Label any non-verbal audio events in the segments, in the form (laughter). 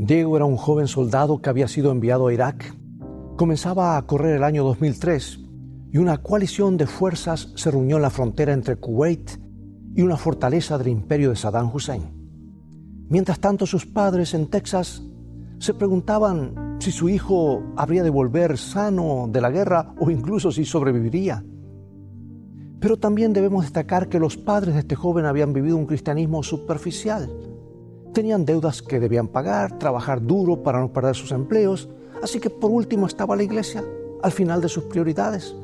Diego era un joven soldado que había sido enviado a Irak. Comenzaba a correr el año 2003 y una coalición de fuerzas se reunió en la frontera entre Kuwait y una fortaleza del imperio de Saddam Hussein. Mientras tanto, sus padres en Texas se preguntaban si su hijo habría de volver sano de la guerra o incluso si sobreviviría. Pero también debemos destacar que los padres de este joven habían vivido un cristianismo superficial Tenían deudas que debían pagar, trabajar duro para no perder sus empleos, así que por último estaba la iglesia, al final de sus prioridades.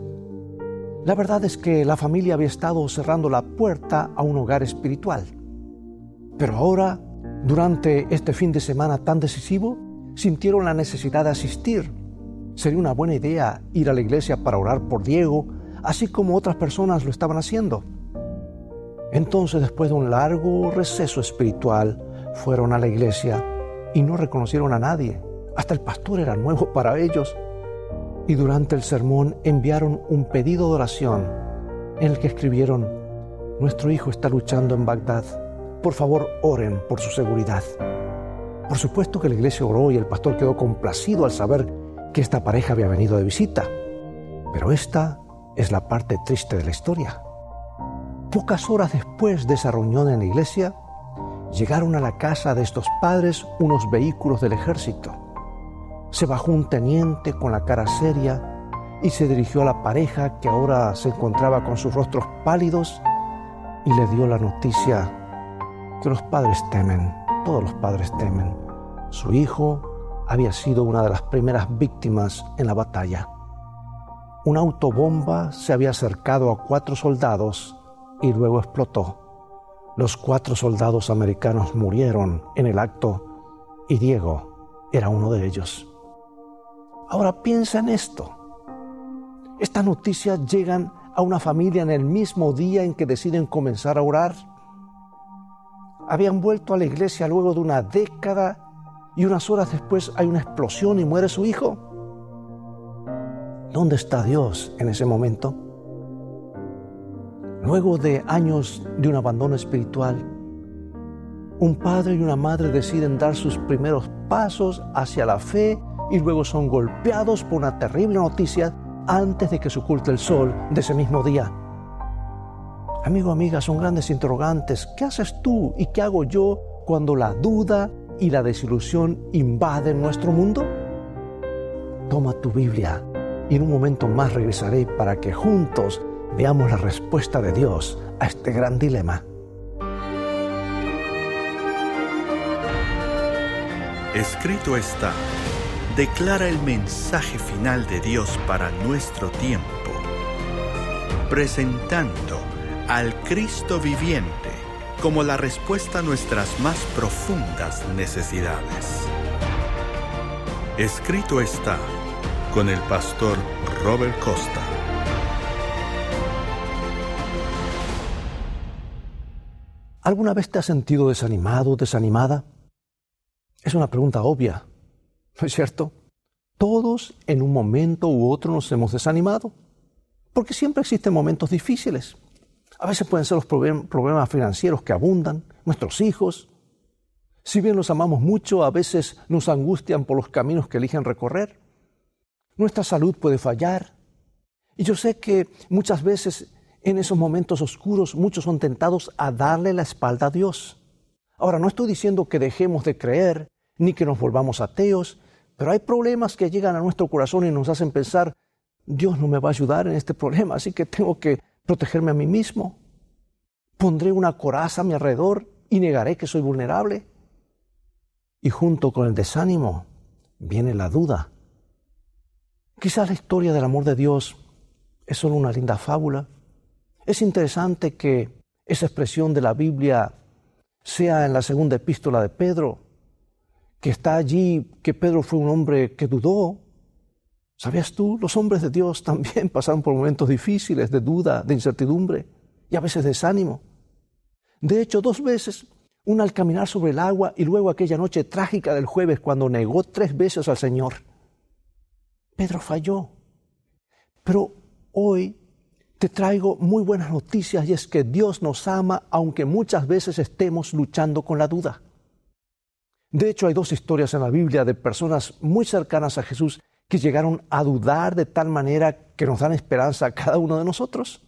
La verdad es que la familia había estado cerrando la puerta a un hogar espiritual. Pero ahora, durante este fin de semana tan decisivo, sintieron la necesidad de asistir. Sería una buena idea ir a la iglesia para orar por Diego, así como otras personas lo estaban haciendo. Entonces, después de un largo receso espiritual, fueron a la iglesia y no reconocieron a nadie. Hasta el pastor era nuevo para ellos. Y durante el sermón enviaron un pedido de oración en el que escribieron, nuestro hijo está luchando en Bagdad. Por favor, oren por su seguridad. Por supuesto que la iglesia oró y el pastor quedó complacido al saber que esta pareja había venido de visita. Pero esta es la parte triste de la historia. Pocas horas después de esa reunión en la iglesia, llegaron a la casa de estos padres unos vehículos del ejército. Se bajó un teniente con la cara seria y se dirigió a la pareja que ahora se encontraba con sus rostros pálidos y le dio la noticia que los padres temen, todos los padres temen. Su hijo había sido una de las primeras víctimas en la batalla. Una autobomba se había acercado a cuatro soldados y luego explotó. Los cuatro soldados americanos murieron en el acto y Diego era uno de ellos. Ahora piensa en esto. Estas noticias llegan a una familia en el mismo día en que deciden comenzar a orar. Habían vuelto a la iglesia luego de una década y unas horas después hay una explosión y muere su hijo. ¿Dónde está Dios en ese momento? Luego de años de un abandono espiritual, un padre y una madre deciden dar sus primeros pasos hacia la fe y luego son golpeados por una terrible noticia antes de que se oculte el sol de ese mismo día. Amigo, amiga, son grandes interrogantes. ¿Qué haces tú y qué hago yo cuando la duda y la desilusión invaden nuestro mundo? Toma tu Biblia y en un momento más regresaré para que juntos veamos la respuesta de Dios a este gran dilema. Escrito está, declara el mensaje final de Dios para nuestro tiempo, presentando al Cristo viviente como la respuesta a nuestras más profundas necesidades. Escrito está con el pastor Robert Costa. ¿Alguna vez te has sentido desanimado, desanimada? Es una pregunta obvia, ¿no es cierto? Todos en un momento u otro nos hemos desanimado, porque siempre existen momentos difíciles. A veces pueden ser los problemas financieros que abundan, nuestros hijos. Si bien los amamos mucho, a veces nos angustian por los caminos que eligen recorrer. Nuestra salud puede fallar. Y yo sé que muchas veces en esos momentos oscuros muchos son tentados a darle la espalda a Dios. Ahora, no estoy diciendo que dejemos de creer ni que nos volvamos ateos, pero hay problemas que llegan a nuestro corazón y nos hacen pensar, Dios no me va a ayudar en este problema, así que tengo que protegerme a mí mismo. Pondré una coraza a mi alrededor y negaré que soy vulnerable. Y junto con el desánimo viene la duda. Quizás la historia del amor de Dios es solo una linda fábula, es interesante que esa expresión de la Biblia sea en la segunda epístola de Pedro, que está allí que Pedro fue un hombre que dudó. ¿Sabías tú? Los hombres de Dios también (laughs) pasaron por momentos difíciles de duda, de incertidumbre y a veces desánimo. De hecho, dos veces, una al caminar sobre el agua y luego aquella noche trágica del jueves cuando negó tres veces al Señor. Pedro falló. Pero hoy te traigo muy buenas noticias y es que Dios nos ama aunque muchas veces estemos luchando con la duda. De hecho, hay dos historias en la Biblia de personas muy cercanas a Jesús que llegaron a dudar de tal manera que nos dan esperanza a cada uno de nosotros.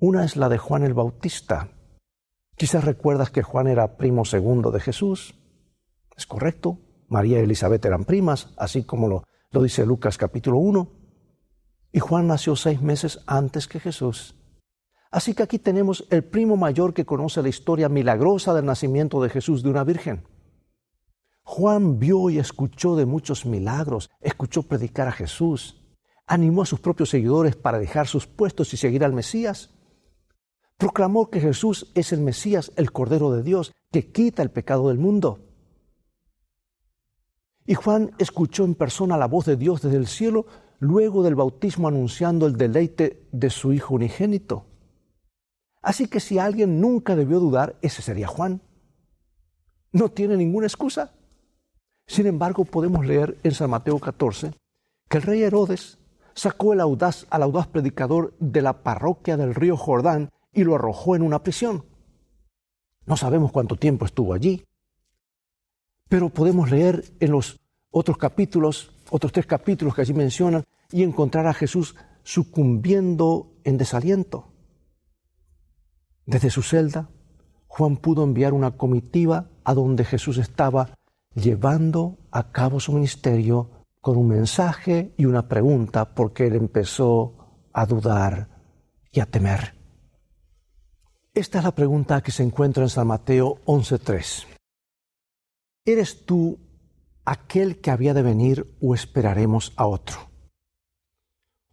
Una es la de Juan el Bautista. Quizás recuerdas que Juan era primo segundo de Jesús. Es correcto. María y Elizabeth eran primas, así como lo, lo dice Lucas capítulo 1. Y Juan nació seis meses antes que Jesús. Así que aquí tenemos el primo mayor que conoce la historia milagrosa del nacimiento de Jesús de una virgen. Juan vio y escuchó de muchos milagros, escuchó predicar a Jesús, animó a sus propios seguidores para dejar sus puestos y seguir al Mesías. Proclamó que Jesús es el Mesías, el Cordero de Dios, que quita el pecado del mundo. Y Juan escuchó en persona la voz de Dios desde el cielo luego del bautismo anunciando el deleite de su Hijo unigénito. Así que si alguien nunca debió dudar, ese sería Juan. No tiene ninguna excusa. Sin embargo, podemos leer en San Mateo 14 que el rey Herodes sacó el audaz, al audaz predicador de la parroquia del río Jordán y lo arrojó en una prisión. No sabemos cuánto tiempo estuvo allí, pero podemos leer en los otros capítulos, otros tres capítulos que allí mencionan, y encontrar a Jesús sucumbiendo en desaliento. Desde su celda, Juan pudo enviar una comitiva a donde Jesús estaba llevando a cabo su ministerio con un mensaje y una pregunta porque él empezó a dudar y a temer. Esta es la pregunta que se encuentra en San Mateo 11.3. ¿Eres tú aquel que había de venir o esperaremos a otro?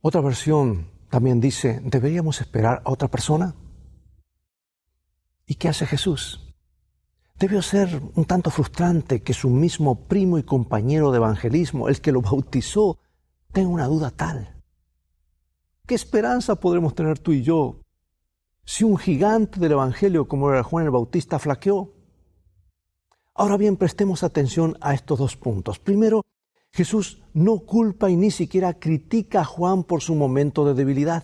Otra versión también dice, ¿deberíamos esperar a otra persona? ¿Y qué hace Jesús? Debió ser un tanto frustrante que su mismo primo y compañero de evangelismo, el que lo bautizó, tenga una duda tal. ¿Qué esperanza podremos tener tú y yo si un gigante del Evangelio como era Juan el Bautista flaqueó? Ahora bien, prestemos atención a estos dos puntos. Primero, Jesús no culpa y ni siquiera critica a Juan por su momento de debilidad.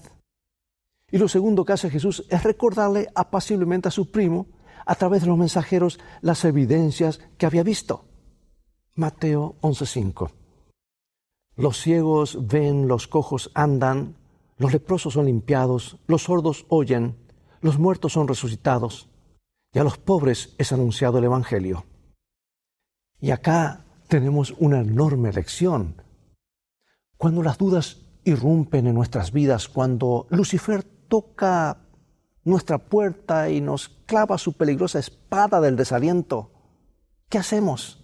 Y lo segundo que hace Jesús es recordarle apaciblemente a su primo, a través de los mensajeros, las evidencias que había visto. Mateo 11:5. Los ciegos ven, los cojos andan, los leprosos son limpiados, los sordos oyen, los muertos son resucitados, y a los pobres es anunciado el Evangelio. Y acá tenemos una enorme lección. Cuando las dudas irrumpen en nuestras vidas, cuando Lucifer toca nuestra puerta y nos clava su peligrosa espada del desaliento, ¿qué hacemos?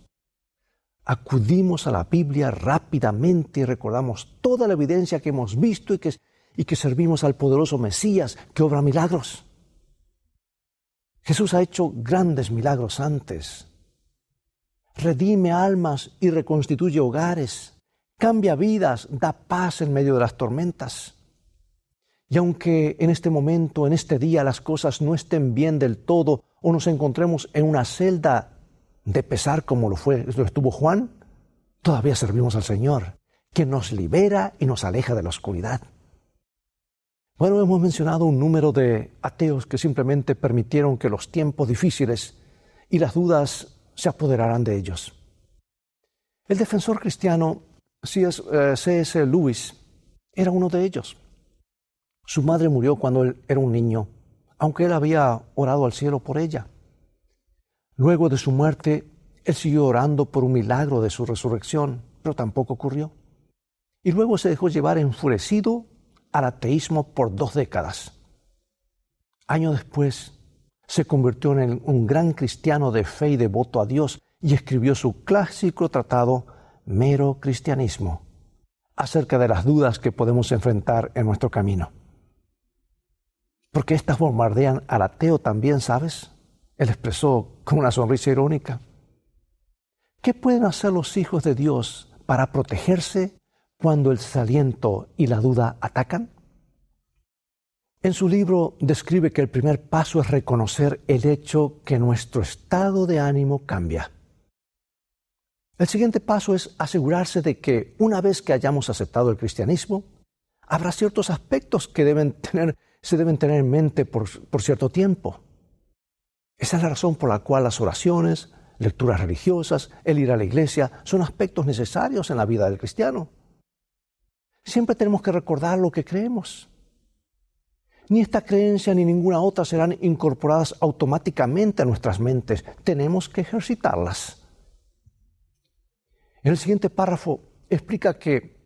Acudimos a la Biblia rápidamente y recordamos toda la evidencia que hemos visto y que, y que servimos al poderoso Mesías que obra milagros. Jesús ha hecho grandes milagros antes. Redime almas y reconstituye hogares, cambia vidas, da paz en medio de las tormentas. Y aunque en este momento, en este día, las cosas no estén bien del todo o nos encontremos en una celda de pesar como lo fue, lo estuvo Juan, todavía servimos al Señor, que nos libera y nos aleja de la oscuridad. Bueno, hemos mencionado un número de ateos que simplemente permitieron que los tiempos difíciles y las dudas se apoderaran de ellos. El defensor cristiano C.S. Eh, Lewis era uno de ellos. Su madre murió cuando él era un niño, aunque él había orado al cielo por ella. Luego de su muerte, él siguió orando por un milagro de su resurrección, pero tampoco ocurrió. Y luego se dejó llevar enfurecido al ateísmo por dos décadas. Año después, se convirtió en un gran cristiano de fe y devoto a Dios y escribió su clásico tratado Mero Cristianismo acerca de las dudas que podemos enfrentar en nuestro camino. Porque estas bombardean al ateo también, ¿sabes? Él expresó con una sonrisa irónica. ¿Qué pueden hacer los hijos de Dios para protegerse cuando el desaliento y la duda atacan? En su libro describe que el primer paso es reconocer el hecho que nuestro estado de ánimo cambia. El siguiente paso es asegurarse de que una vez que hayamos aceptado el cristianismo, habrá ciertos aspectos que deben tener se deben tener en mente por, cierto tiempo. Esa es la razón por la cual las oraciones, lecturas religiosas, el ir a la iglesia, son aspectos necesarios en la vida del cristiano. Siempre tenemos que recordar lo que creemos. Ni esta creencia ni ninguna otra serán incorporadas automáticamente a nuestras mentes. Tenemos que ejercitarlas. En el siguiente párrafo explica que,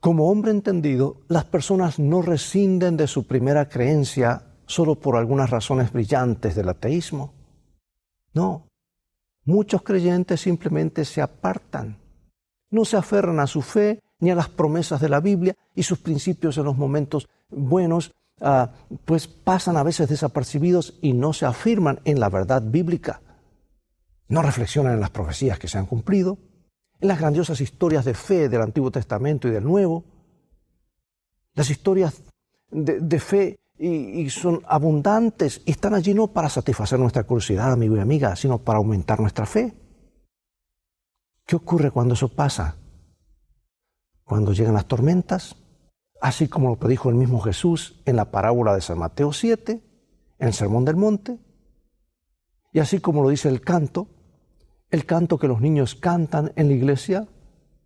como hombre entendido, las personas no rescinden de su primera creencia solo por algunas razones brillantes del ateísmo. No, muchos creyentes simplemente se apartan, no se aferran a su fe ni a las promesas de la Biblia y sus principios en los momentos buenos, ah, pues pasan a veces desapercibidos y no se afirman en la verdad bíblica. No reflexionan en las profecías que se han cumplido, en las grandiosas historias de fe del Antiguo Testamento y del Nuevo, las historias de, fe y, son abundantes y están allí no para satisfacer nuestra curiosidad, amigo y amiga, sino para aumentar nuestra fe. ¿Qué ocurre cuando eso pasa? Cuando llegan las tormentas, así como lo predijo el mismo Jesús en la parábola de San Mateo 7, en el Sermón del Monte, y así como lo dice el canto, el canto que los niños cantan en la iglesia,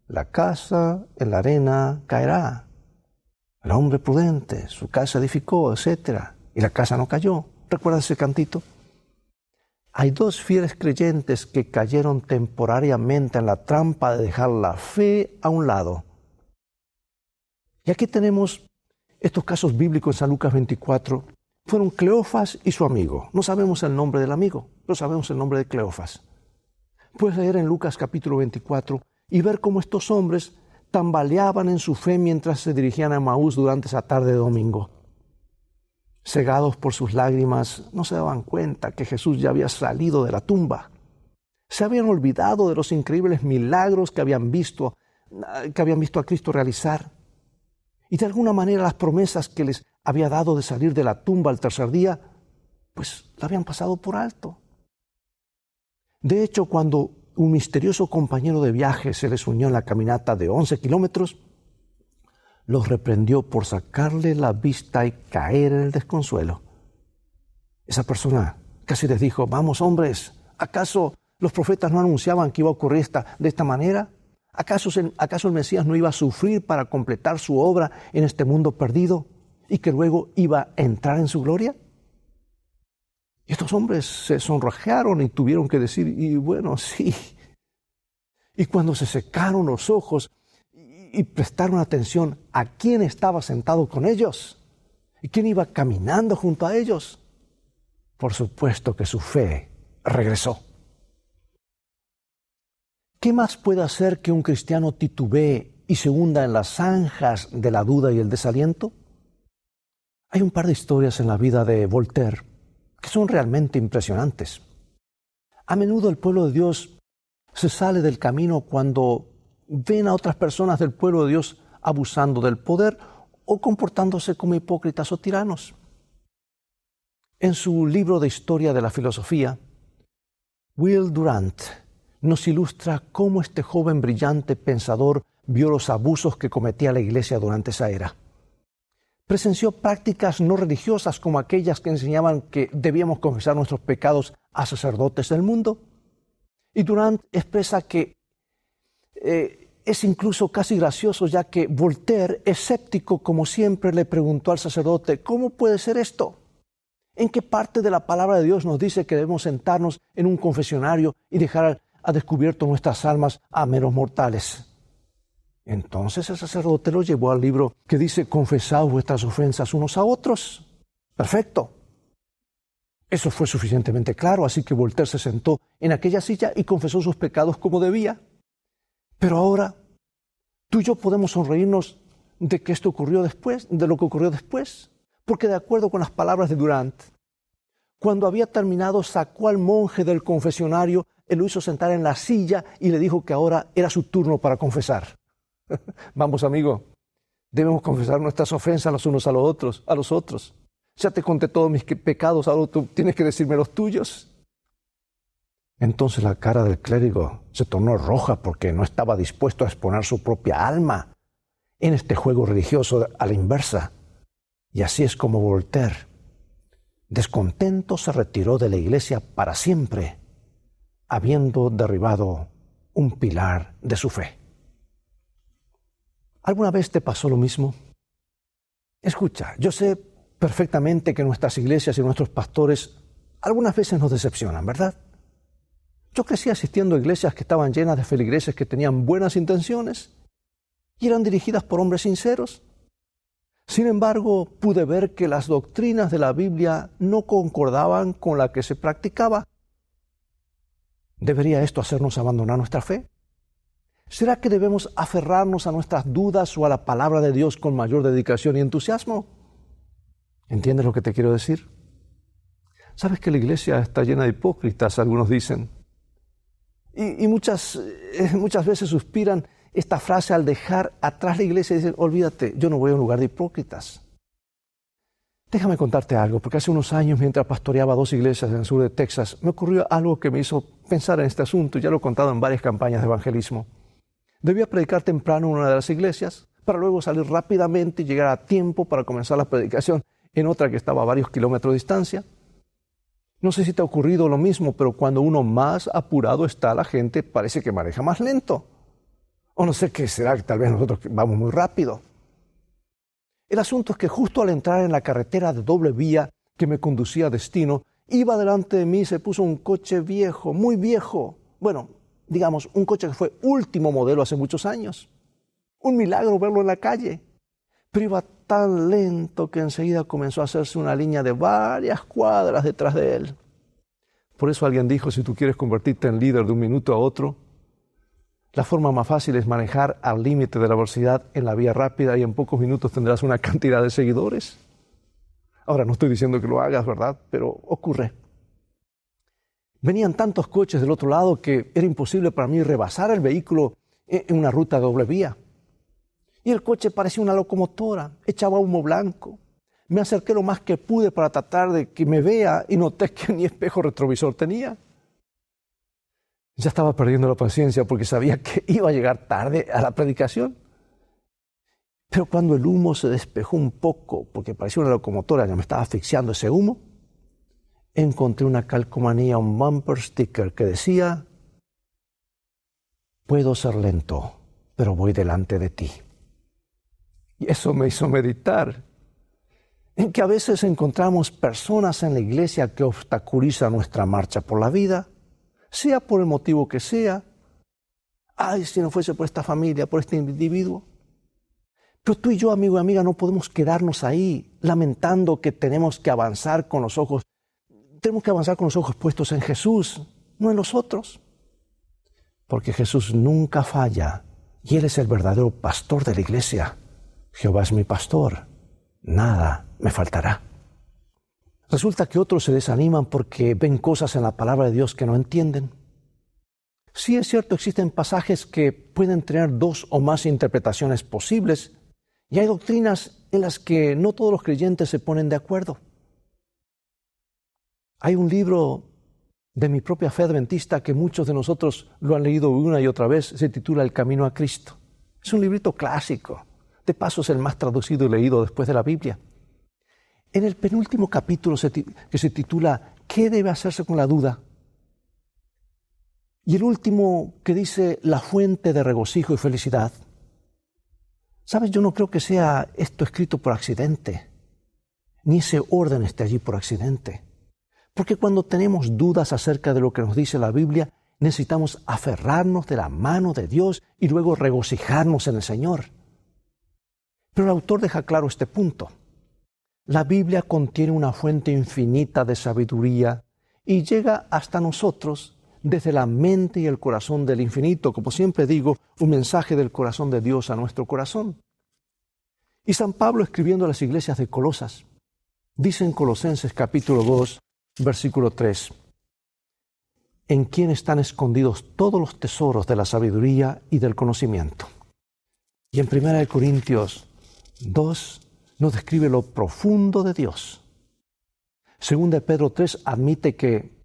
la casa en la arena caerá, el hombre prudente, su casa edificó, etc. Y la casa no cayó. ¿Recuerdas ese cantito? Hay dos fieles creyentes que cayeron temporariamente en la trampa de dejar la fe a un lado. Y aquí tenemos estos casos bíblicos en San Lucas 24. Fueron Cleofas y su amigo. No sabemos el nombre del amigo, pero sabemos el nombre de Cleofas. Puedes leer en Lucas capítulo 24 y ver cómo estos hombres tambaleaban en su fe mientras se dirigían a Maús durante esa tarde de domingo. Cegados por sus lágrimas, no se daban cuenta que Jesús ya había salido de la tumba. Se habían olvidado de los increíbles milagros que habían visto, que habían visto a Cristo realizar. Y de alguna manera las promesas que les había dado de salir de la tumba al tercer día, pues la habían pasado por alto. De hecho, cuando un misterioso compañero de viaje se les unió en la caminata de 11 kilómetros, los reprendió por sacarle la vista y caer en el desconsuelo. Esa persona casi les dijo, vamos hombres, ¿acaso los profetas no anunciaban que iba a ocurrir esta, de esta manera? ¿Acaso, ¿Acaso el Mesías no iba a sufrir para completar su obra en este mundo perdido y que luego iba a entrar en su gloria? Y estos hombres se sonrojaron y tuvieron que decir, y bueno, (laughs) sí. Y cuando se secaron los ojos y prestaron atención a quién estaba sentado con ellos y quién iba caminando junto a ellos, por supuesto que su fe regresó. ¿Qué más puede hacer que un cristiano titubee y se hunda en las zanjas de la duda y el desaliento? Hay un par de historias en la vida de Voltaire que son realmente impresionantes. A menudo el pueblo de Dios se sale del camino cuando ven a otras personas del pueblo de Dios abusando del poder o comportándose como hipócritas o tiranos. En su libro de historia de la filosofía, Will Durant nos ilustra cómo este joven brillante pensador vio los abusos que cometía la Iglesia durante esa era presenció prácticas no religiosas como aquellas que enseñaban que debíamos confesar nuestros pecados a sacerdotes del mundo. Y Durant expresa que eh, es incluso casi gracioso ya que Voltaire, escéptico como siempre, le preguntó al sacerdote, ¿cómo puede ser esto? ¿En qué parte de la palabra de Dios nos dice que debemos sentarnos en un confesionario y dejar a descubierto nuestras almas a meros mortales? Entonces el sacerdote lo llevó al libro que dice, confesad vuestras ofensas unos a otros. Perfecto. Eso fue suficientemente claro, así que Voltaire se sentó en aquella silla y confesó sus pecados como debía. Pero ahora, tú y yo podemos sonreírnos de que esto ocurrió después, de lo que ocurrió después, porque de acuerdo con las palabras de Durant, cuando había terminado sacó al monje del confesionario, él lo hizo sentar en la silla y le dijo que ahora era su turno para confesar. (laughs) Vamos, amigo, debemos confesar nuestras ofensas los unos a los otros, a los otros. Ya te conté todos mis pecados, ahora tú tienes que decirme los tuyos. Entonces la cara del clérigo se tornó roja porque no estaba dispuesto a exponer su propia alma en este juego religioso a la inversa. Y así es como Voltaire, descontento, se retiró de la iglesia para siempre, habiendo derribado un pilar de su fe. ¿Alguna vez te pasó lo mismo? Escucha, yo sé perfectamente que nuestras iglesias y nuestros pastores algunas veces nos decepcionan, ¿verdad? Yo crecí asistiendo a iglesias que estaban llenas de feligreses que tenían buenas intenciones y eran dirigidas por hombres sinceros. Sin embargo, pude ver que las doctrinas de la Biblia no concordaban con la que se practicaba. ¿Debería esto hacernos abandonar nuestra fe? ¿Será que debemos aferrarnos a nuestras dudas o a la palabra de Dios con mayor dedicación y entusiasmo? ¿Entiendes lo que te quiero decir? ¿Sabes que la iglesia está llena de hipócritas? Algunos dicen. Y, muchas, eh, muchas veces suspiran esta frase al dejar atrás la iglesia y dicen, olvídate, yo no voy a un lugar de hipócritas. Déjame contarte algo, porque hace unos años, mientras pastoreaba dos iglesias en el sur de Texas, me ocurrió algo que me hizo pensar en este asunto, y ya lo he contado en varias campañas de evangelismo. Debía predicar temprano en una de las iglesias para luego salir rápidamente y llegar a tiempo para comenzar la predicación en otra que estaba a varios kilómetros de distancia. No sé si te ha ocurrido lo mismo, pero cuando uno más apurado está, la gente parece que maneja más lento. O no sé qué será, que tal vez nosotros vamos muy rápido. El asunto es que justo al entrar en la carretera de doble vía que me conducía a destino, iba delante de mí y se puso un coche viejo, muy viejo. Bueno, digamos, un coche que fue último modelo hace muchos años. Un milagro verlo en la calle. Pero iba tan lento que enseguida comenzó a hacerse una línea de varias cuadras detrás de él. Por eso alguien dijo, si tú quieres convertirte en líder de un minuto a otro, la forma más fácil es manejar al límite de la velocidad en la vía rápida y en pocos minutos tendrás una cantidad de seguidores. Ahora, no estoy diciendo que lo hagas, ¿verdad? Pero ocurre. Venían tantos coches del otro lado que era imposible para mí rebasar el vehículo en una ruta doble vía. Y el coche parecía una locomotora, echaba humo blanco. Me acerqué lo más que pude para tratar de que me vea y noté que (laughs) ni espejo retrovisor tenía. Ya estaba perdiendo la paciencia porque sabía que (laughs) iba a llegar tarde a la predicación. Pero cuando el humo se despejó un poco, porque parecía una locomotora, ya me estaba asfixiando ese humo, encontré una calcomanía, un bumper sticker que decía, puedo ser lento, pero voy delante de ti. Y eso me hizo meditar en que a veces encontramos personas en la iglesia que obstaculizan nuestra marcha por la vida, sea por el motivo que sea. Ay, si no fuese por esta familia, por este individuo. Pero tú y yo, amigo y amiga, no podemos quedarnos ahí lamentando que tenemos que avanzar con los ojos tenemos que avanzar con los ojos puestos en Jesús, no en los otros. Porque Jesús nunca falla y Él es el verdadero pastor de la iglesia. Jehová es mi pastor, nada me faltará. Resulta que otros se desaniman porque ven cosas en la palabra de Dios que no entienden. Sí es cierto, existen pasajes que pueden tener dos o más interpretaciones posibles y hay doctrinas en las que no todos los creyentes se ponen de acuerdo. Hay un libro de mi propia fe adventista que muchos de nosotros lo han leído una y otra vez, se titula El Camino a Cristo. Es un librito clásico, de paso es el más traducido y leído después de la Biblia. En el penúltimo capítulo que se titula ¿Qué debe hacerse con la duda? Y el último que dice la fuente de regocijo y felicidad. Sabes, yo no creo que sea esto escrito por accidente, ni ese orden esté allí por accidente. Porque cuando tenemos dudas acerca de lo que nos dice la Biblia, necesitamos aferrarnos de la mano de Dios y luego regocijarnos en el Señor. Pero el autor deja claro este punto. La Biblia contiene una fuente infinita de sabiduría y llega hasta nosotros desde la mente y el corazón del infinito, como siempre digo, un mensaje del corazón de Dios a nuestro corazón. Y San Pablo escribiendo a las iglesias de Colosas, dice en Colosenses capítulo 2, versículo 3, en quien están escondidos todos los tesoros de la sabiduría y del conocimiento. Y en 1 Corintios 2 nos describe lo profundo de Dios. Según de Pedro 3 admite que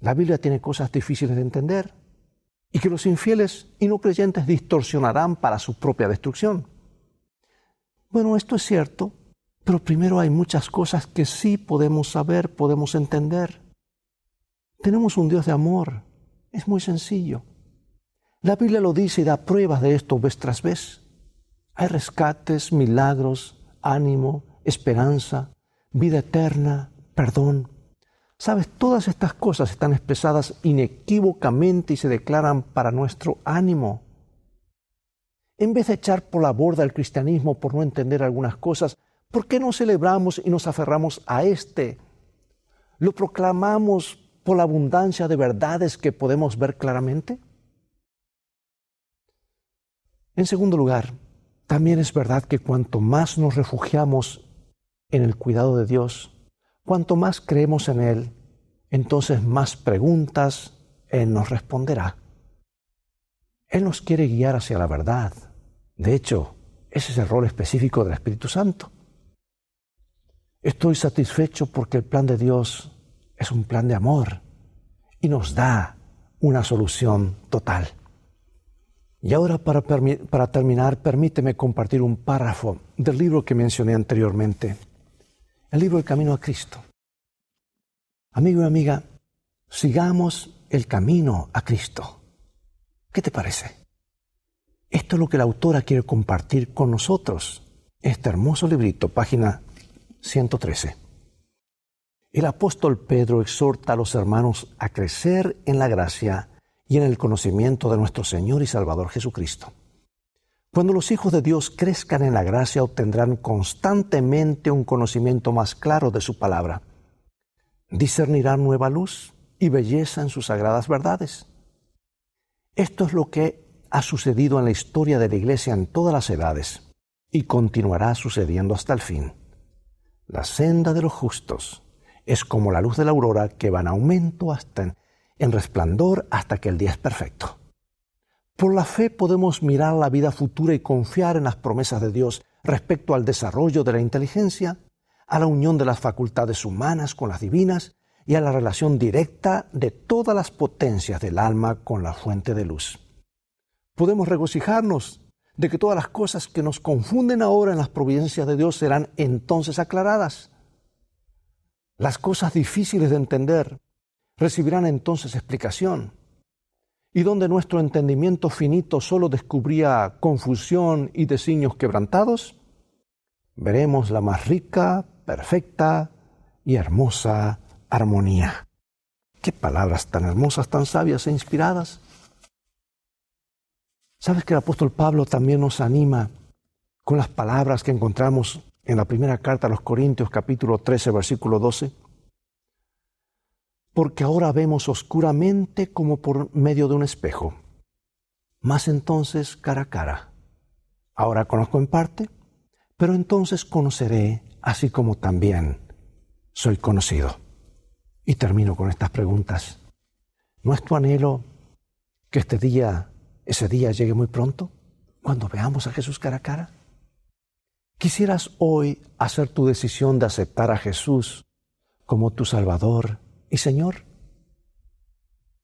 la Biblia tiene cosas difíciles de entender y que los infieles y no creyentes distorsionarán para su propia destrucción. Bueno, esto es cierto, pero primero hay muchas cosas que sí podemos saber, podemos entender. Tenemos un Dios de amor, Es muy sencillo. La Biblia lo dice y da pruebas de esto vez tras vez. Hay rescates, milagros, ánimo, esperanza, vida eterna, perdón. Sabes, todas estas cosas están expresadas inequívocamente y se declaran para nuestro ánimo. En vez de echar por la borda el cristianismo por no entender algunas cosas, ¿por qué no celebramos y nos aferramos a este? Lo proclamamos por la abundancia de verdades que podemos ver claramente? En segundo lugar, también es verdad que cuanto más nos refugiamos en el cuidado de Dios, cuanto más creemos en Él, entonces más preguntas Él nos responderá. Él nos quiere guiar hacia la verdad. De hecho, ese es el rol específico del Espíritu Santo. Estoy satisfecho porque el plan de Dios es un plan de amor y nos da una solución total. Y ahora para, terminar, permíteme compartir un párrafo del libro que mencioné anteriormente, el libro El Camino a Cristo. Amigo y amiga, sigamos el camino a Cristo. ¿Qué te parece? Esto es lo que la autora quiere compartir con nosotros. Este hermoso librito, página 113. El apóstol Pedro exhorta a los hermanos a crecer en la gracia y en el conocimiento de nuestro Señor y Salvador Jesucristo. Cuando los hijos de Dios crezcan en la gracia obtendrán constantemente un conocimiento más claro de su palabra. Discernirán nueva luz y belleza en sus sagradas verdades. Esto es lo que ha sucedido en la historia de la Iglesia en todas las edades y continuará sucediendo hasta el fin. La senda de los justos es como la luz de la aurora que va en aumento hasta en, resplandor hasta que el día es perfecto. Por la fe podemos mirar la vida futura y confiar en las promesas de Dios respecto al desarrollo de la inteligencia, a la unión de las facultades humanas con las divinas y a la relación directa de todas las potencias del alma con la fuente de luz. Podemos regocijarnos de que todas las cosas que nos confunden ahora en las providencias de Dios serán entonces aclaradas las cosas difíciles de entender recibirán entonces explicación. Y donde nuestro entendimiento finito solo descubría confusión y designios quebrantados, veremos la más rica, perfecta y hermosa armonía. Qué palabras tan hermosas, tan sabias e inspiradas. ¿Sabes que el apóstol Pablo también nos anima con las palabras que encontramos en la primera carta a los Corintios capítulo 13 versículo 12? Porque ahora vemos oscuramente como por medio de un espejo, más entonces cara a cara. Ahora conozco en parte, pero entonces conoceré así como también soy conocido. Y termino con estas preguntas. ¿No es tu anhelo que este día, ese día llegue muy pronto, cuando veamos a Jesús cara a cara? ¿Quisieras hoy hacer tu decisión de aceptar a Jesús como tu Salvador y Señor?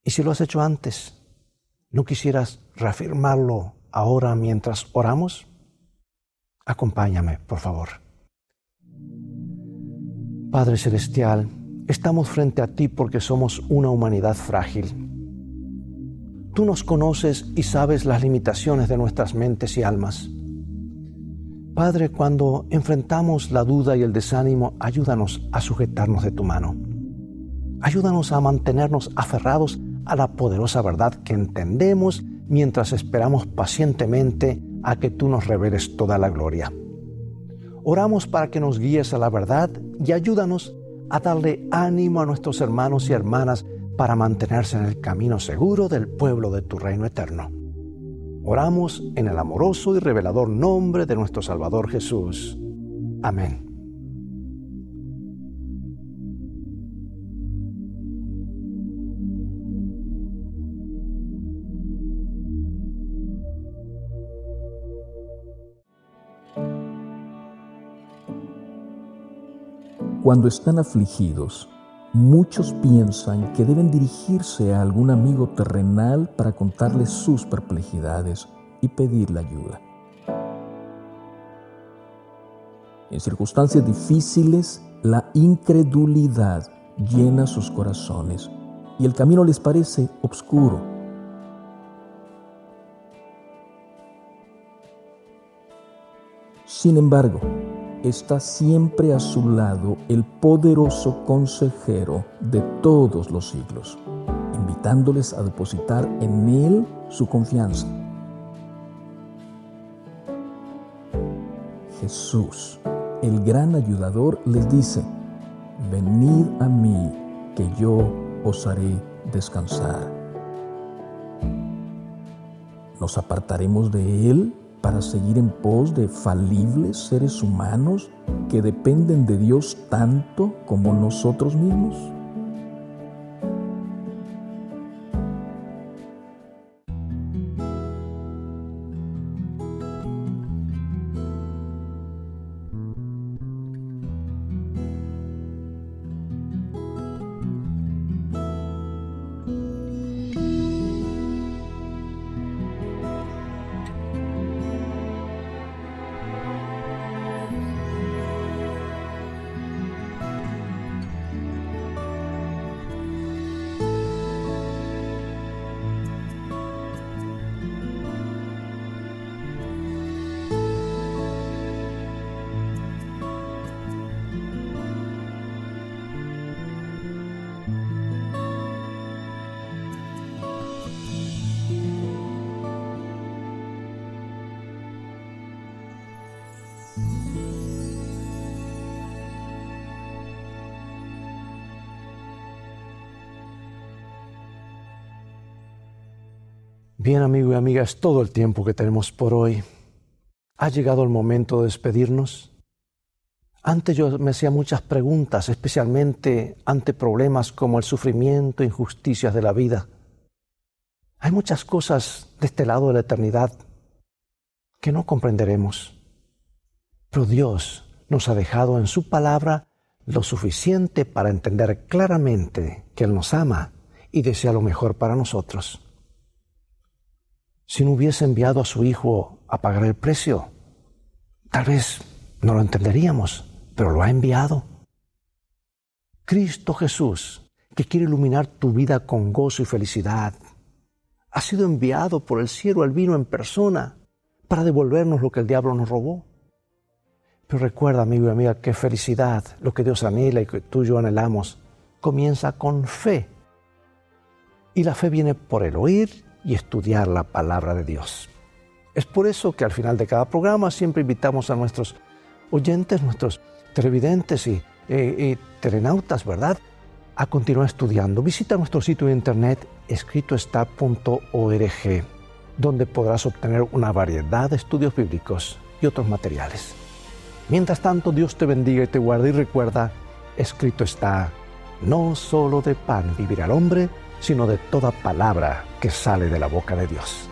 Y si lo has hecho antes, ¿no quisieras reafirmarlo ahora mientras oramos? Acompáñame, por favor. Padre Celestial, estamos frente a ti porque somos una humanidad frágil. Tú nos conoces y sabes las limitaciones de nuestras mentes y almas. Padre, cuando enfrentamos la duda y el desánimo, ayúdanos a sujetarnos de tu mano. Ayúdanos a mantenernos aferrados a la poderosa verdad que entendemos mientras esperamos pacientemente a que tú nos reveles toda la gloria. Oramos para que nos guíes a la verdad y ayúdanos a darle ánimo a nuestros hermanos y hermanas para mantenerse en el camino seguro del pueblo de tu reino eterno. Oramos en el amoroso y revelador nombre de nuestro Salvador Jesús. Amén. Cuando están afligidos, Muchos piensan que deben dirigirse a algún amigo terrenal para contarle sus perplejidades y pedirle ayuda. En circunstancias difíciles, la incredulidad llena sus corazones y el camino les parece oscuro. Sin embargo, está siempre a su lado el poderoso consejero de todos los siglos, invitándoles a depositar en Él su confianza. Jesús, el gran ayudador, les dice, venid a mí, que yo os haré descansar. ¿Nos apartaremos de Él para seguir en pos de falibles seres humanos que dependen de Dios tanto como nosotros mismos? Bien, amigo y amiga, es todo el tiempo que tenemos por hoy. Ha llegado el momento de despedirnos. Antes yo me hacía muchas preguntas, especialmente ante problemas como el sufrimiento, injusticias de la vida. Hay muchas cosas de este lado de la eternidad que no comprenderemos. Pero Dios nos ha dejado en su palabra lo suficiente para entender claramente que Él nos ama y desea lo mejor para nosotros si no hubiese enviado a su Hijo a pagar el precio? Tal vez no lo entenderíamos, pero lo ha enviado. Cristo Jesús, que quiere iluminar tu vida con gozo y felicidad, ha sido enviado por el cielo al vino en persona para devolvernos lo que el diablo nos robó. Pero recuerda, amigo y amiga, que felicidad, lo que Dios anhela y que tú y yo anhelamos, comienza con fe. Y la fe viene por el oír y estudiar la palabra de Dios. Es por eso que al final de cada programa siempre invitamos a nuestros oyentes, nuestros televidentes y, eh, telenautas, ¿verdad?, a continuar estudiando. Visita nuestro sitio de internet escritoestá.org, donde podrás obtener una variedad de estudios bíblicos y otros materiales. Mientras tanto, Dios te bendiga y te guarde y recuerda, escrito está, no solo de pan vivirá el hombre, sino de toda palabra que sale de la boca de Dios.